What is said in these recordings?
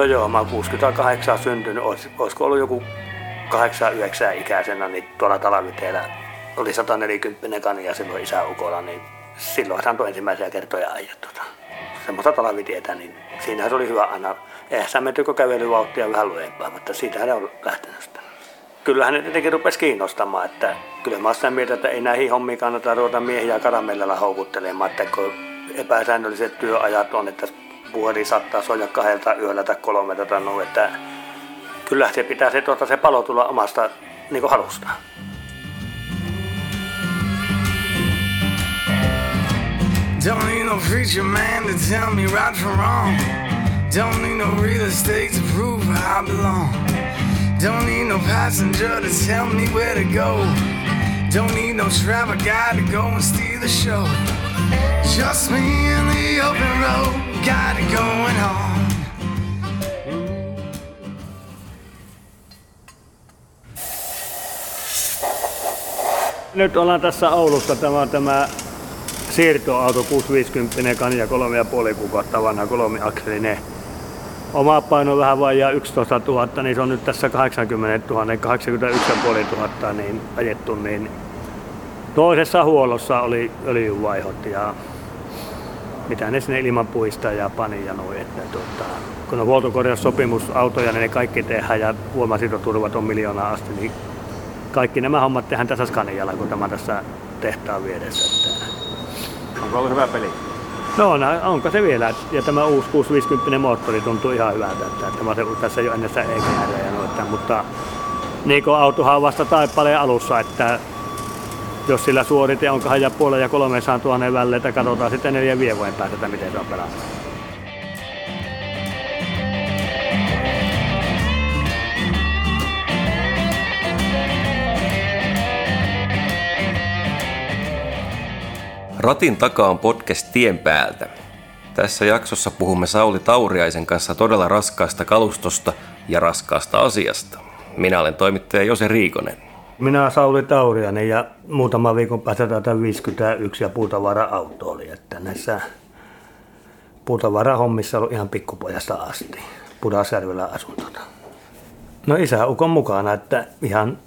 No joo, mä oon 68 syntynyt, Olis, olisiko ollut joku 8-9 ikäisenä, niin tuolla Talaviteellä oli 140 kania silloin isäukolla, niin silloin hän ensimmäisiä kertoja ajettu. Tota, semmoista talavitietä, niin siinähän se oli hyvä aina. Eihän sä menty kävelyvauhtia vähän lujempaa, mutta siitä hän on lähtenyt sitä. Kyllähän ne tietenkin rupesi kiinnostamaan, että kyllä mä sitä mieltä, että ei näihin hommiin kannata ruveta miehiä karamellalla houkuttelemaan, että kun epäsäännölliset työajat on, että puhelin saattaa soja kahdelta yöllä tai kolmelta tai no, että kyllä se pitää se, tuota, se palo tulla omasta niin halusta. Don't need no preacher man to tell me right from wrong. Don't need no real estate to prove I belong. Don't need no passenger to tell me where to go. Don't need no travel guide to go and steal the show. Just me in the open road, got it going on. Nyt ollaan tässä Oulussa. Tämä on tämä siirtoauto 650 kanja 3,5 kuukautta vanha kolmiakselinen. Oma paino vähän vajaa 11 000, niin se on nyt tässä 80 000, 81 500 niin ajettu, niin toisessa huollossa oli öljyvaihot ja mitä ne sinne ilman puista ja pani ja noin. Että, tuota, kun on huoltokorjaussopimus autoja, niin ne kaikki tehdään ja voimasitoturvat on miljoonaa asti, niin kaikki nämä hommat tehdään tässä Scanialla, kun tämä tässä tehtaan vieressä. Että Onko ollut hyvä peli? No on, onko se vielä. Ja tämä uusi 650 moottori tuntuu ihan hyvältä. Että tämä se, tässä ei ole ennen sitä EGR ja noita, mutta niin kuin autohan on vasta taipaleen alussa, että jos sillä suorite on kahden ja puolen ja 300 000 välillä, että katsotaan sitten neljän viiden vuoden päästä, että miten se on pelannut. Ratin takaa on podcast Tien päältä. Tässä jaksossa puhumme Sauli Tauriaisen kanssa todella raskaasta kalustosta ja raskaasta asiasta. Minä olen toimittaja Jose Riikonen. Minä Sauli Tauriainen ja muutama viikon päästä tätä 51 ja puutavara-auto oli. Että näissä puutavarahommissa on ihan pikkupojasta asti. Pudasjärvellä asun tota. No isä ukon mukana, että ihan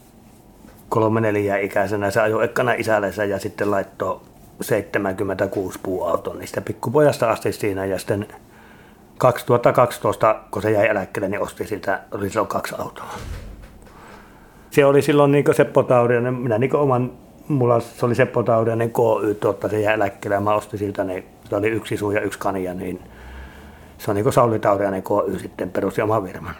kolme neljä ikäisenä se ajoi ekkana isällensä ja sitten laittoi 76 puuauton niistä pikkupojasta asti siinä ja sitten 2012, kun se jäi eläkkeelle, niin osti sitä, oli silloin kaksi autoa. Se oli silloin niin Seppo Taurianen, minä niin oman, mulla se oli Seppo Taurianen KY, tuotta se jäi eläkkeelle mä ostin siltä, niin se oli yksi suu ja yksi kania, niin se on niin kuin Sauli Taurianen KY sitten perusti oman firman.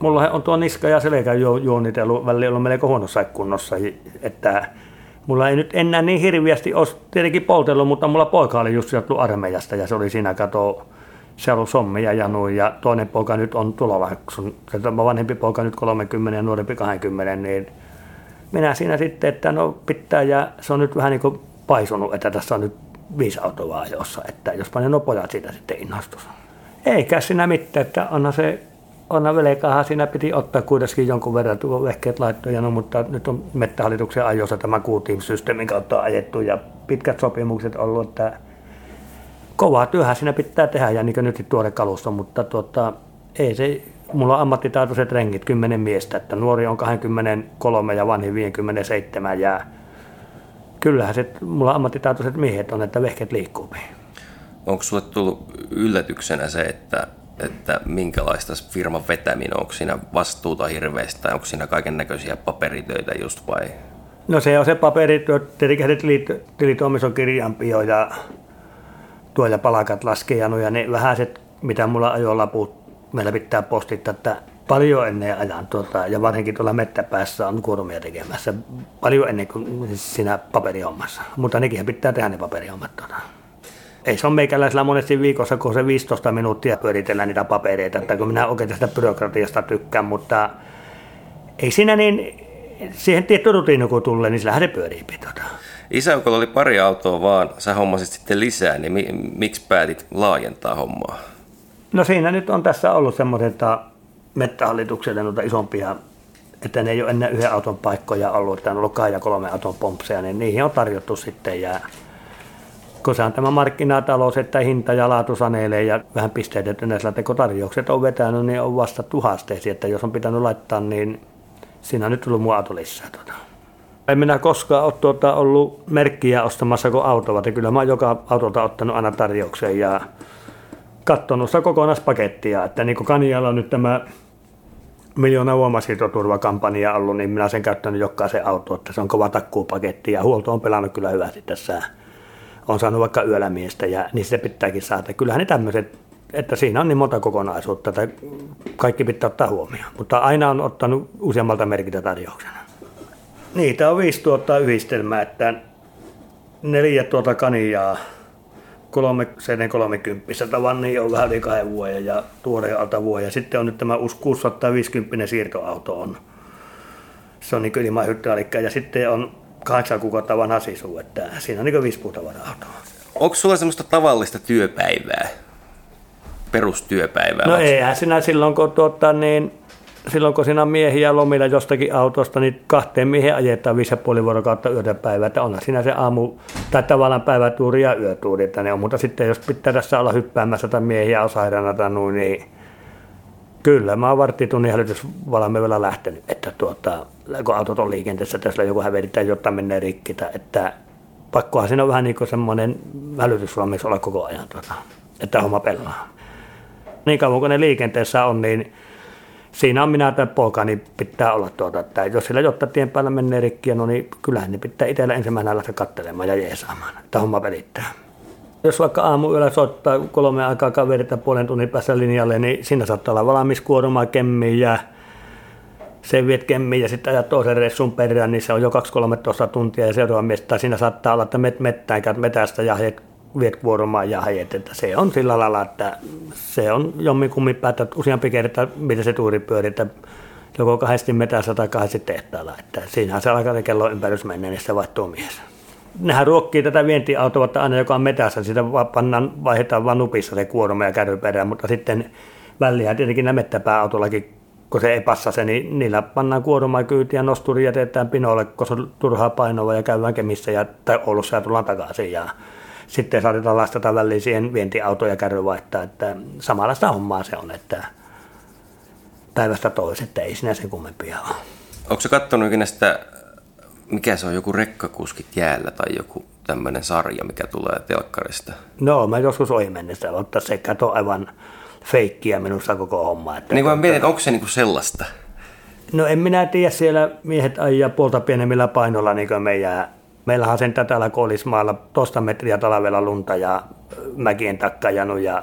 Mulla on tuo niska ja selkä juonitellut, välillä ollut melko huonossa kunnossa, että Mulla ei nyt enää niin hirviästi ole tietenkin poltellut, mutta mulla poika oli just sieltä armeijasta ja se oli siinä kato, se oli sommi ja janu ja toinen poika nyt on tulolla, se vanhempi poika nyt 30 ja nuorempi 20, niin minä siinä sitten, että no pitää ja se on nyt vähän niin kuin paisunut, että tässä on nyt viisi autoa ajossa, että jos panen no pojat siitä sitten innostus. Eikä siinä mitään, että onhan se Onna velkaahan siinä piti ottaa kuitenkin jonkun verran tuo vehkeet laittoja, no, mutta nyt on mettähallituksen ajossa tämä Q-Team-systeemin kautta ajettu ja pitkät sopimukset ollut, että kovaa työhän siinä pitää tehdä ja niin nyt tuore kalusto, mutta tuota, ei se, mulla on ammattitaitoiset rengit, kymmenen miestä, että nuori on 23 ja vanhi 57 ja kyllähän se, mulla ammattitaitoiset miehet on, että vehkeet liikkuu. Onko sulle tullut yllätyksenä se, että että minkälaista firman vetäminen, onko siinä vastuuta hirveästi tai onko siinä kaiken näköisiä paperitöitä just vai? No se on se paperityö, tietenkin on kirjanpio ja tuo ja palakat laskejanut ja ne vähäiset, mitä mulla ajolaput, meillä pitää postittaa, että paljon ennen ajan tuota, ja varsinkin tuolla mettäpäässä on kuormia tekemässä paljon ennen kuin siinä paperihommassa. Mutta nekin pitää tehdä ne paperihommat. Tuota ei se ole meikäläisellä monesti viikossa, kun se 15 minuuttia pyöritellään niitä papereita, että kun minä oikein tästä byrokratiasta tykkään, mutta ei siinä niin, siihen tietty rutiini kun tulee, niin sillähän se pyörii pitota. Isäukolla oli pari autoa vaan, sä hommasit sitten lisää, niin mi- miksi päätit laajentaa hommaa? No siinä nyt on tässä ollut semmoisia mettähallitukselle noita isompia, että ne ei ole ennen yhden auton paikkoja ollut, että on ollut kahden ja kolme auton pompseja, niin niihin on tarjottu sitten ja kun se on tämä markkinatalous, että hinta ja laatu sanelee ja vähän pisteet näissä tekotarjoukset on vetänyt, niin on vasta haasteisiin, että jos on pitänyt laittaa, niin siinä on nyt tullut mua lisää. Tuota. En minä koskaan ole tuota, ollut merkkiä ostamassa kuin autoa, että kyllä mä oon joka autolta ottanut aina tarjouksen ja katsonut sitä kokonaispakettia, että niin kuin Kanialla on nyt tämä miljoona uomasiirtoturvakampanja ollut, niin minä sen käyttänyt jokaisen auto, että se on kova takkuupaketti ja huolto on pelannut kyllä hyvästi tässä. On saanut vaikka yöllä miestä ja niin se pitääkin saada. Kyllähän ne tämmöiset, että siinä on niin monta kokonaisuutta, että kaikki pitää ottaa huomioon. Mutta aina on ottanut useammalta merkitä tarjouksena. Niitä on viisi tuota yhdistelmää, että neljä tuota kanijaa, kolme CD30 tavanni on vähän yli kahden vuoden ja tuoreen alta vuoden. Ja sitten on nyt tämä uusi 650 siirtoauto on. Se on niin ilman hydraulikkaa ja sitten on kahdeksan kuukautta vanha sisu, että siinä on niin viisi puutavara-autoa. Onko sulla semmoista tavallista työpäivää? Perustyöpäivää? No eihän sinä silloin, kun tuota, niin silloin kun siinä on miehiä lomilla jostakin autosta, niin kahteen miehen ajetaan viisi ja puoli vuorokautta yötä päivää, että onhan siinä se aamu tai tavallaan päivätuuri ja yötuuri, että ne on, mutta sitten jos pitää tässä olla hyppäämässä tai miehiä on sairaana tai noin, niin kyllä mä oon varttitunnin hälytysvalmiudella lähtenyt, että tuota, kun autot on liikenteessä, tässä joku häveditään, jotta menee rikki, että pakkohan siinä on vähän niin kuin semmoinen hälytysvalmius olla koko ajan, tuota, että homma pelaa. Niin kauan kuin ne liikenteessä on, niin siinä on minä tai poika, niin pitää olla tuota, että jos sillä jotta tien päällä menee rikki, no niin kyllähän ne pitää itsellä ensimmäisenä lähteä katselemaan ja jeesaamaan, että homma pelittää. Jos vaikka aamu yöllä soittaa kolme aikaa kaverita puolen tunnin päässä linjalle, niin siinä saattaa olla valmis kuoruma kemmiin ja se viet kemmiin ja sitten ajat toisen reissun perään, niin se on jo 2-13 tuntia ja seuraava mies, tai siinä saattaa olla, että met mettään, käyt metästä ja viet kuoromaan ja hajet, että se on sillä lailla, että se on jommikummin päätä useampi kerta, mitä se tuuri pyörii, että joko kahdesti metässä tai kahdesti tehtaalla, että siinähän se alkaa kello ympärys mennä, niin se vaihtuu mies. Nehän ruokkii tätä vientiautoa, että aina joka on metässä, sitä pannaan, vaihdetaan vain nupissa se kuorma ja kärryperä, mutta sitten väliä tietenkin nämä mettäpääautollakin kun se ei passa se, niin niillä pannaan kuorma kyytiä, nosturi jätetään pinolle, kun se on turhaa painoa ja käydään kemissä ja, tai Oulussa ja tullaan takaisin. Ja sitten saatetaan lastata väliin siihen vientiautoja ja kärry vaihtaa, että samanlaista hommaa se on, että päivästä toiseen, että ei sinä sen kummempia ole. Onko se katsonut ikinä sitä, mikä se on, joku rekkakuskit jäällä tai joku tämmöinen sarja, mikä tulee telkkarista? No, mä joskus ohi mennessä, mutta se kato aivan feikkiä minusta koko homma. Että niin kuin mietin, että onko se niinku sellaista? No en minä tiedä, siellä miehet ajaa puolta pienemmillä painolla niin kuin meidän Meillähän sen täällä Kolismaalla toista metriä talvella lunta ja mäkien takkajanut ja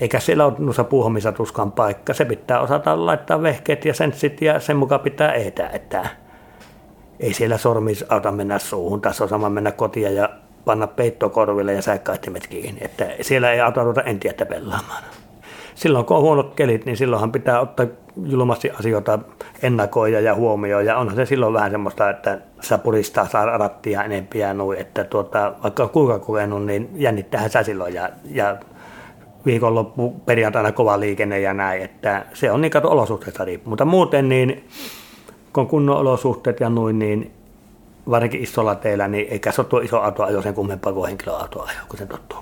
eikä siellä ole noissa puuhomissa tuskan paikka. Se pitää osata laittaa vehkeet ja senssit ja sen mukaan pitää ehtää, että ei siellä sormis auta mennä suuhun. Tässä on sama mennä kotiin ja panna peitto korville ja säikkaittimet kiinni. Että siellä ei auta ruveta entiä pelaamaan silloin kun on huonot kelit, niin silloinhan pitää ottaa julmasti asioita ennakoida ja huomioon. Ja onhan se silloin vähän semmoista, että sä puristaa saa rattia enempiä ja noin, että tuota, vaikka kuinka kokenut, niin jännittähän sä silloin ja, ja viikonloppu perjantaina kova liikenne ja näin, että se on niin kato olosuhteista riippuu. Mutta muuten niin, kun kunnon olosuhteet ja noin, niin varsinkin isolla teillä, niin eikä se ole tuo iso auto ajo sen kummempaa kuin henkilöauto ajo, kun se tottuu.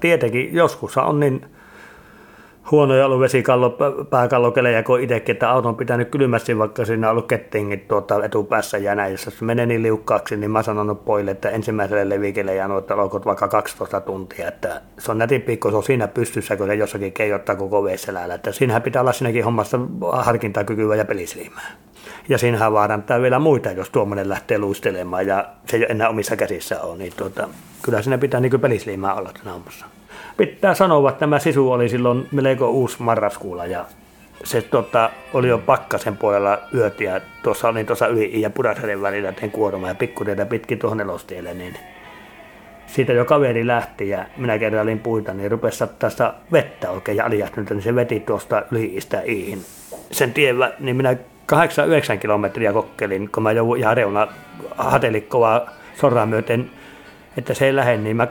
Tietenkin joskus on niin huonoja ollut vesikallo, pääkallokelejä kuin itsekin, että auto on pitänyt kylmästi, vaikka siinä on ollut kettingit tuota etupäässä ja näin. Jos se menee niin liukkaaksi, niin mä sanon poille, että ensimmäiselle levikelle jää noita loukot vaikka 12 tuntia. Että se on nätin pikko, se on siinä pystyssä, kun se jossakin keijottaa koko veselällä. Että siinähän pitää olla siinäkin hommassa harkintakykyä ja pelisliimää. Ja siinähän vaarantaa vielä muita, jos tuommoinen lähtee luistelemaan ja se ei enää omissa käsissä ole. Niin tuota, kyllä siinä pitää niin pelisliimää olla tässä hommassa pitää sanoa, että tämä sisu oli silloin melko uusi marraskuulla ja se tota, oli jo pakkasen puolella yöt ja tuossa oli tuossa yli ja Pudasjärven välillä tein kuorma ja pikkutietä pitkin tuohon nelostielle, niin siitä jo kaveri lähti ja minä kerran puita, niin rupesi tästä vettä oikein ja alijahtunut, niin se veti tuosta yliistä iihin. Sen tien, niin minä 8-9 kilometriä kokkelin, kun mä jouduin ihan reuna hatelikkoa sorraa myöten että se ei lähde, niin mä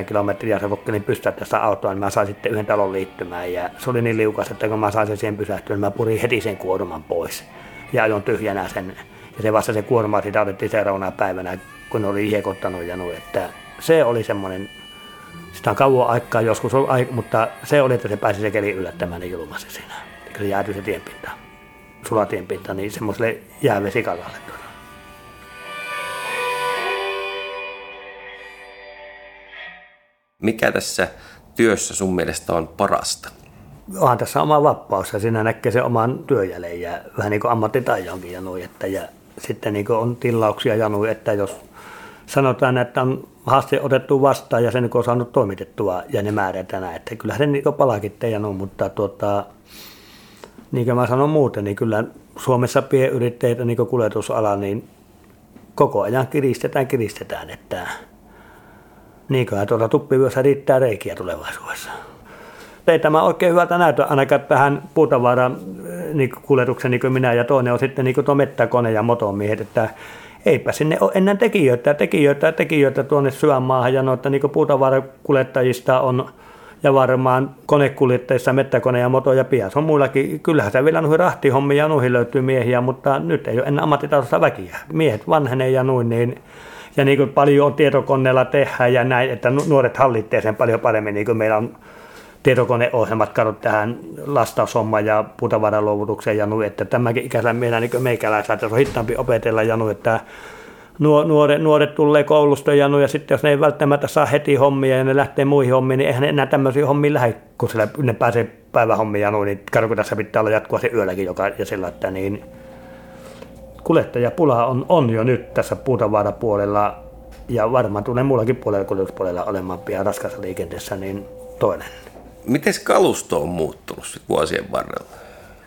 8-9 kilometriä se kokkelin pystyä tästä autoa, niin mä sain sitten yhden talon liittymään. Ja se oli niin liukas, että kun mä sain sen siihen pysähtyä, niin mä purin heti sen kuorman pois. Ja ajon tyhjänä sen. Ja se vasta se kuorma siitä otettiin seuraavana päivänä, kun oli hiekottanut ja noin, että se oli semmoinen, sitä on kauan aikaa joskus, mutta se oli, että se pääsi se keli yllättämään niin julmasti siinä. Se jäätyi se tienpinta, sulatienpinta, niin semmoiselle jäävesikalalle. Mikä tässä työssä sun mielestä on parasta? Onhan tässä oma vapaus ja siinä näkee se oman työjäljen ja vähän niin kuin ammattitaijonkin ja noin, että ja sitten niin on tilauksia ja noin, että jos sanotaan, että on haaste otettu vastaan ja sen on saanut toimitettua ja ne määrätään, että kyllä se niin palakitte ja noin, mutta tuota, niin kuin mä sanon muuten, niin kyllä Suomessa pienyrittäjät niin kuljetusala, niin koko ajan kiristetään, kiristetään, että Niinköhän tuolla tuppivyössä riittää reikiä tulevaisuudessa. Ei tämä oikein hyvältä näytä ainakaan tähän puutavaran eh, niin kuljetuksen niin kuin minä ja toinen on sitten niin tuo mettäkone ja motomiehet, että eipä sinne ole enää tekijöitä, tekijöitä, tekijöitä tuonne syömaahan ja noita niin puutavarakuljettajista on ja varmaan konekuljettajissa mettäkone ja moto ja pias on muillakin. Kyllähän se vielä noihin rahtihommia ja noihin löytyy miehiä, mutta nyt ei ole enää ammattitasosta väkiä. Miehet vanhenee ja noin, niin ja niin kuin paljon tietokoneella tehdään ja näin, että nuoret hallitsee sen paljon paremmin, niin kuin meillä on tietokoneohjelmat kadot tähän lastaushommaan ja putavaraluovutukseen ja nuo, että tämäkin ikäisellä meillä niin meikäläisellä, että se on hittaampi opetella ja nuo, että nuoret, nuoret tulee koulusta ja, ja sitten jos ne ei välttämättä saa heti hommia ja ne lähtee muihin hommiin, niin eihän ne enää tämmöisiä hommia lähde, kun sillä, ne pääsee päivähommia ja noin, niin kun tässä pitää olla jatkuvasti yölläkin joka, ja sillä, että niin, kuljettajapula on, on jo nyt tässä puutavaarapuolella ja varmaan tulee muullakin puolella kuljetuspuolella olemaan pian raskassa liikenteessä, niin toinen. Miten kalusto on muuttunut vuosien varrella?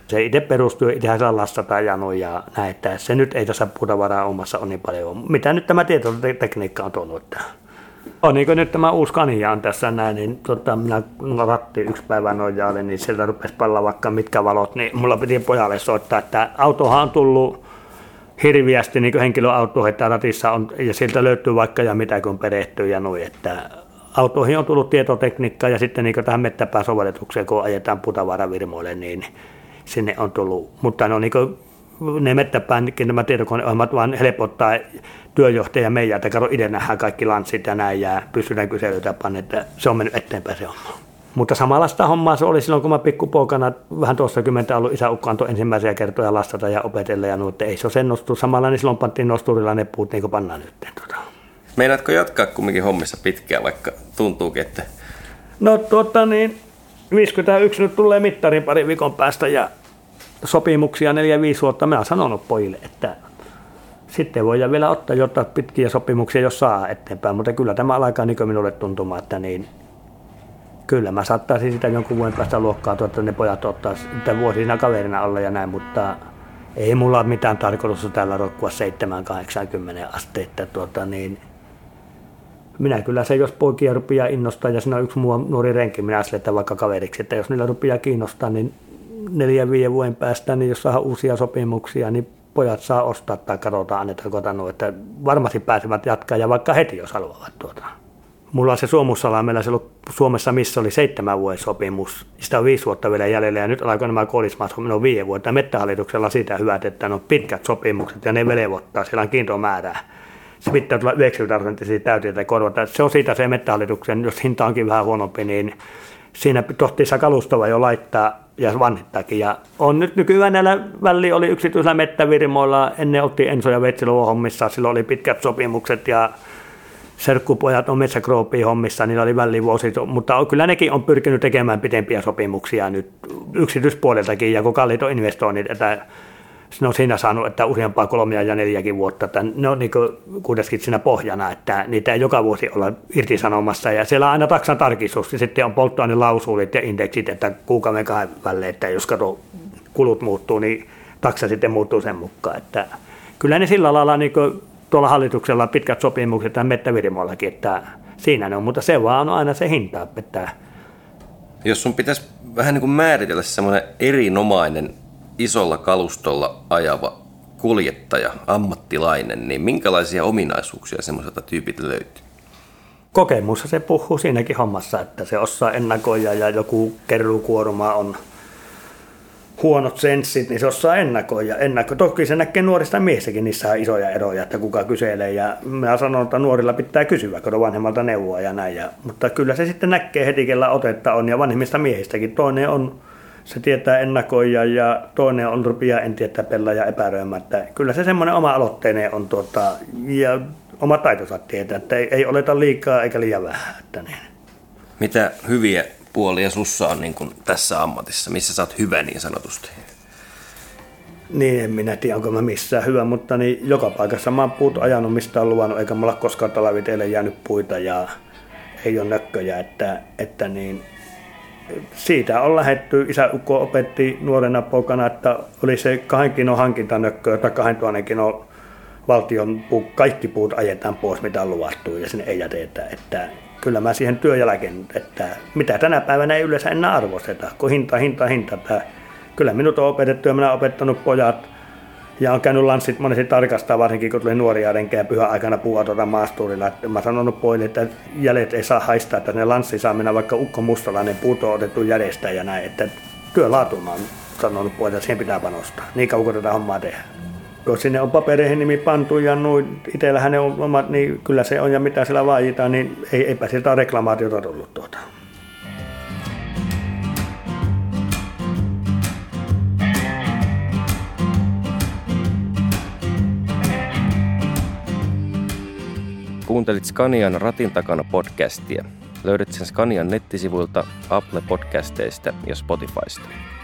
Se itse perustuu, itsehän saa lastata ja noin ja näin, että se nyt ei tässä puutavaraa omassa on niin paljon. Mitä nyt tämä tietotekniikka on tuonut tähän? On niin kuin nyt tämä uusi Kania on tässä näin, niin tota, minä ratti yksi päivä nojaalle, niin sieltä rupesi palla vaikka mitkä valot, niin mulla piti pojalle soittaa, että autohan on tullut hirviästi niin henkilöauto, että ratissa on, ja sieltä löytyy vaikka ja mitä kun perehtyy ja noin, että autoihin on tullut tietotekniikkaa ja sitten niin tähän mettäpääsovellutukseen, kun ajetaan putavaravirmoille, niin sinne on tullut, mutta ne on niin kuin, ne mettäpäänkin nämä tietokoneohjelmat vaan helpottaa työjohtaja meidän, että kato itse nähdään kaikki lanssit ja näin ja pystytään kyselytä panne, että se on mennyt eteenpäin se homma. Mutta samanlaista hommaa se oli silloin, kun mä pikkupoikana vähän tuossa kymmentä ollut isäukko antoi ensimmäisiä kertoja lastata ja opetella ja nuotte, ei se ole sen nostu. Samalla niin silloin pantiin nosturilla ne puut niin kuin pannaan nyt. Tuota. Meinaatko jatkaa kumminkin hommissa pitkään, vaikka tuntuukin, että... No tuota niin, 51 nyt tulee mittarin pari viikon päästä ja sopimuksia 4-5 vuotta. Mä oon sanonut pojille, että sitten voidaan vielä ottaa jotain pitkiä sopimuksia, jos saa eteenpäin, mutta kyllä tämä alkaa niin minulle tuntumaan, että niin kyllä mä saattaisin sitä jonkun vuoden päästä luokkaa, että ne pojat ottaa sitä vuosina kaverina olla ja näin, mutta ei mulla ole mitään tarkoitusta tällä rokkua 7-80 astetta. Tuota, niin minä kyllä se, jos poikia rupeaa innostaa, ja siinä on yksi muu nuori renki, minä että vaikka kaveriksi, että jos niillä rupeaa kiinnostaa, niin neljän viiden vuoden päästä, niin jos saa uusia sopimuksia, niin pojat saa ostaa tai katsotaan, annetaanko että varmasti pääsevät jatkaa, ja vaikka heti, jos haluavat tuota. Mulla on se Suomussala, meillä se ollut Suomessa, missä oli seitsemän vuoden sopimus. Sitä on viisi vuotta vielä jäljellä ja nyt alkoi nämä kolismaat, on viiden vuotta. Mettähallituksella sitä hyvät, että ne on pitkät sopimukset ja ne velvoittaa, siellä on kiintomäärää. Se pitää tulla 90 prosenttisia täyteitä korvata. Se on siitä se mettähallituksen, jos hinta onkin vähän huonompi, niin siinä tohtiissa kalustova jo laittaa ja vanhittaakin. Ja on nyt nykyään näillä väli oli yksityisellä mettävirmoilla, ennen otti Enso ja hommissa, silloin oli pitkät sopimukset ja serkkupojat on metsäkrooppiin hommissa, niillä oli välivuosi, mutta kyllä nekin on pyrkinyt tekemään pitempiä sopimuksia nyt yksityispuoleltakin, ja kun kalliit on investoinnit, että ne on siinä saanut, että useampaa kolmia ja neljäkin vuotta, että ne on niin kuitenkin siinä pohjana, että niitä ei joka vuosi olla irtisanomassa, ja siellä on aina taksan tarkistus, ja sitten on polttoainelausuulit ja indeksit, että kuukauden kahden välein, että jos kato kulut muuttuu, niin taksa sitten muuttuu sen mukaan, että kyllä ne sillä lailla niin tuolla hallituksella pitkät sopimukset ja mettävirimoillakin, että siinä ne on, mutta se vaan on aina se hinta, että jos sun pitäisi vähän niin kuin määritellä semmoinen erinomainen isolla kalustolla ajava kuljettaja, ammattilainen, niin minkälaisia ominaisuuksia semmoiselta tyypiltä löytyy? Kokemus se puhuu siinäkin hommassa, että se osaa ennakoida ja joku kerrukuorma on huonot senssit, niin se osaa ennakoida. Ennakko. Toki se näkee nuorista miestäkin, niissä on isoja eroja, että kuka kyselee. Ja mä sanon, että nuorilla pitää kysyä, kun vanhemmalta neuvoa ja näin. Ja, mutta kyllä se sitten näkee heti, kellä otetta on ja vanhemmista miehistäkin. Toinen on, se tietää ennakoida ja toinen on rupia en tietää pelaaja epäröimättä. Kyllä se semmoinen oma aloitteinen on tuota, ja oma taitonsa tietää, että ei, ei oleta liikaa eikä liian vähän. Että niin. Mitä hyviä puolia sussa on niin kuin tässä ammatissa? Missä sä oot hyvä niin sanotusti? Niin, en minä tiedä, onko mä missään hyvä, mutta niin joka paikassa mä oon puut ajanut, mistä on luvannut, eikä mulla koskaan talviteille jäänyt puita ja ei ole nökköjä, että, että niin, siitä on lähetty, isä Ukko opetti nuorena poikana, että oli se kahden kinon hankintanökkö tai kahden tuhannen valtion puu, kaikki puut ajetaan pois, mitä on luvattu ja sinne ei jätetä. Että kyllä mä siihen työjälkeen, että mitä tänä päivänä ei yleensä enää arvosteta, kun hinta, hinta, hinta. Että kyllä minut on opetettu ja minä olen opettanut pojat ja on käynyt lanssit monesti tarkastaa, varsinkin kun tuli nuoria renkejä pyhän aikana maasturilla. Että mä sanonut pojille, että jäljet ei saa haistaa, että ne lanssi saa mennä vaikka ukko mustalainen puuto on otettu jäljestä ja näin. Että työlaatu mä oon sanonut pojille, että siihen pitää panostaa. Niin kauan kuin tätä hommaa tehdään kun sinne on papereihin nimi pantu ja noin, itsellähän ne on omat, niin kyllä se on ja mitä siellä vaajitaan, niin ei, eipä sieltä reklamaatiota tullut tuota. Kuuntelit Scanian Ratin takana podcastia. Löydät sen Scanian nettisivuilta, Apple Podcasteista ja Spotifysta.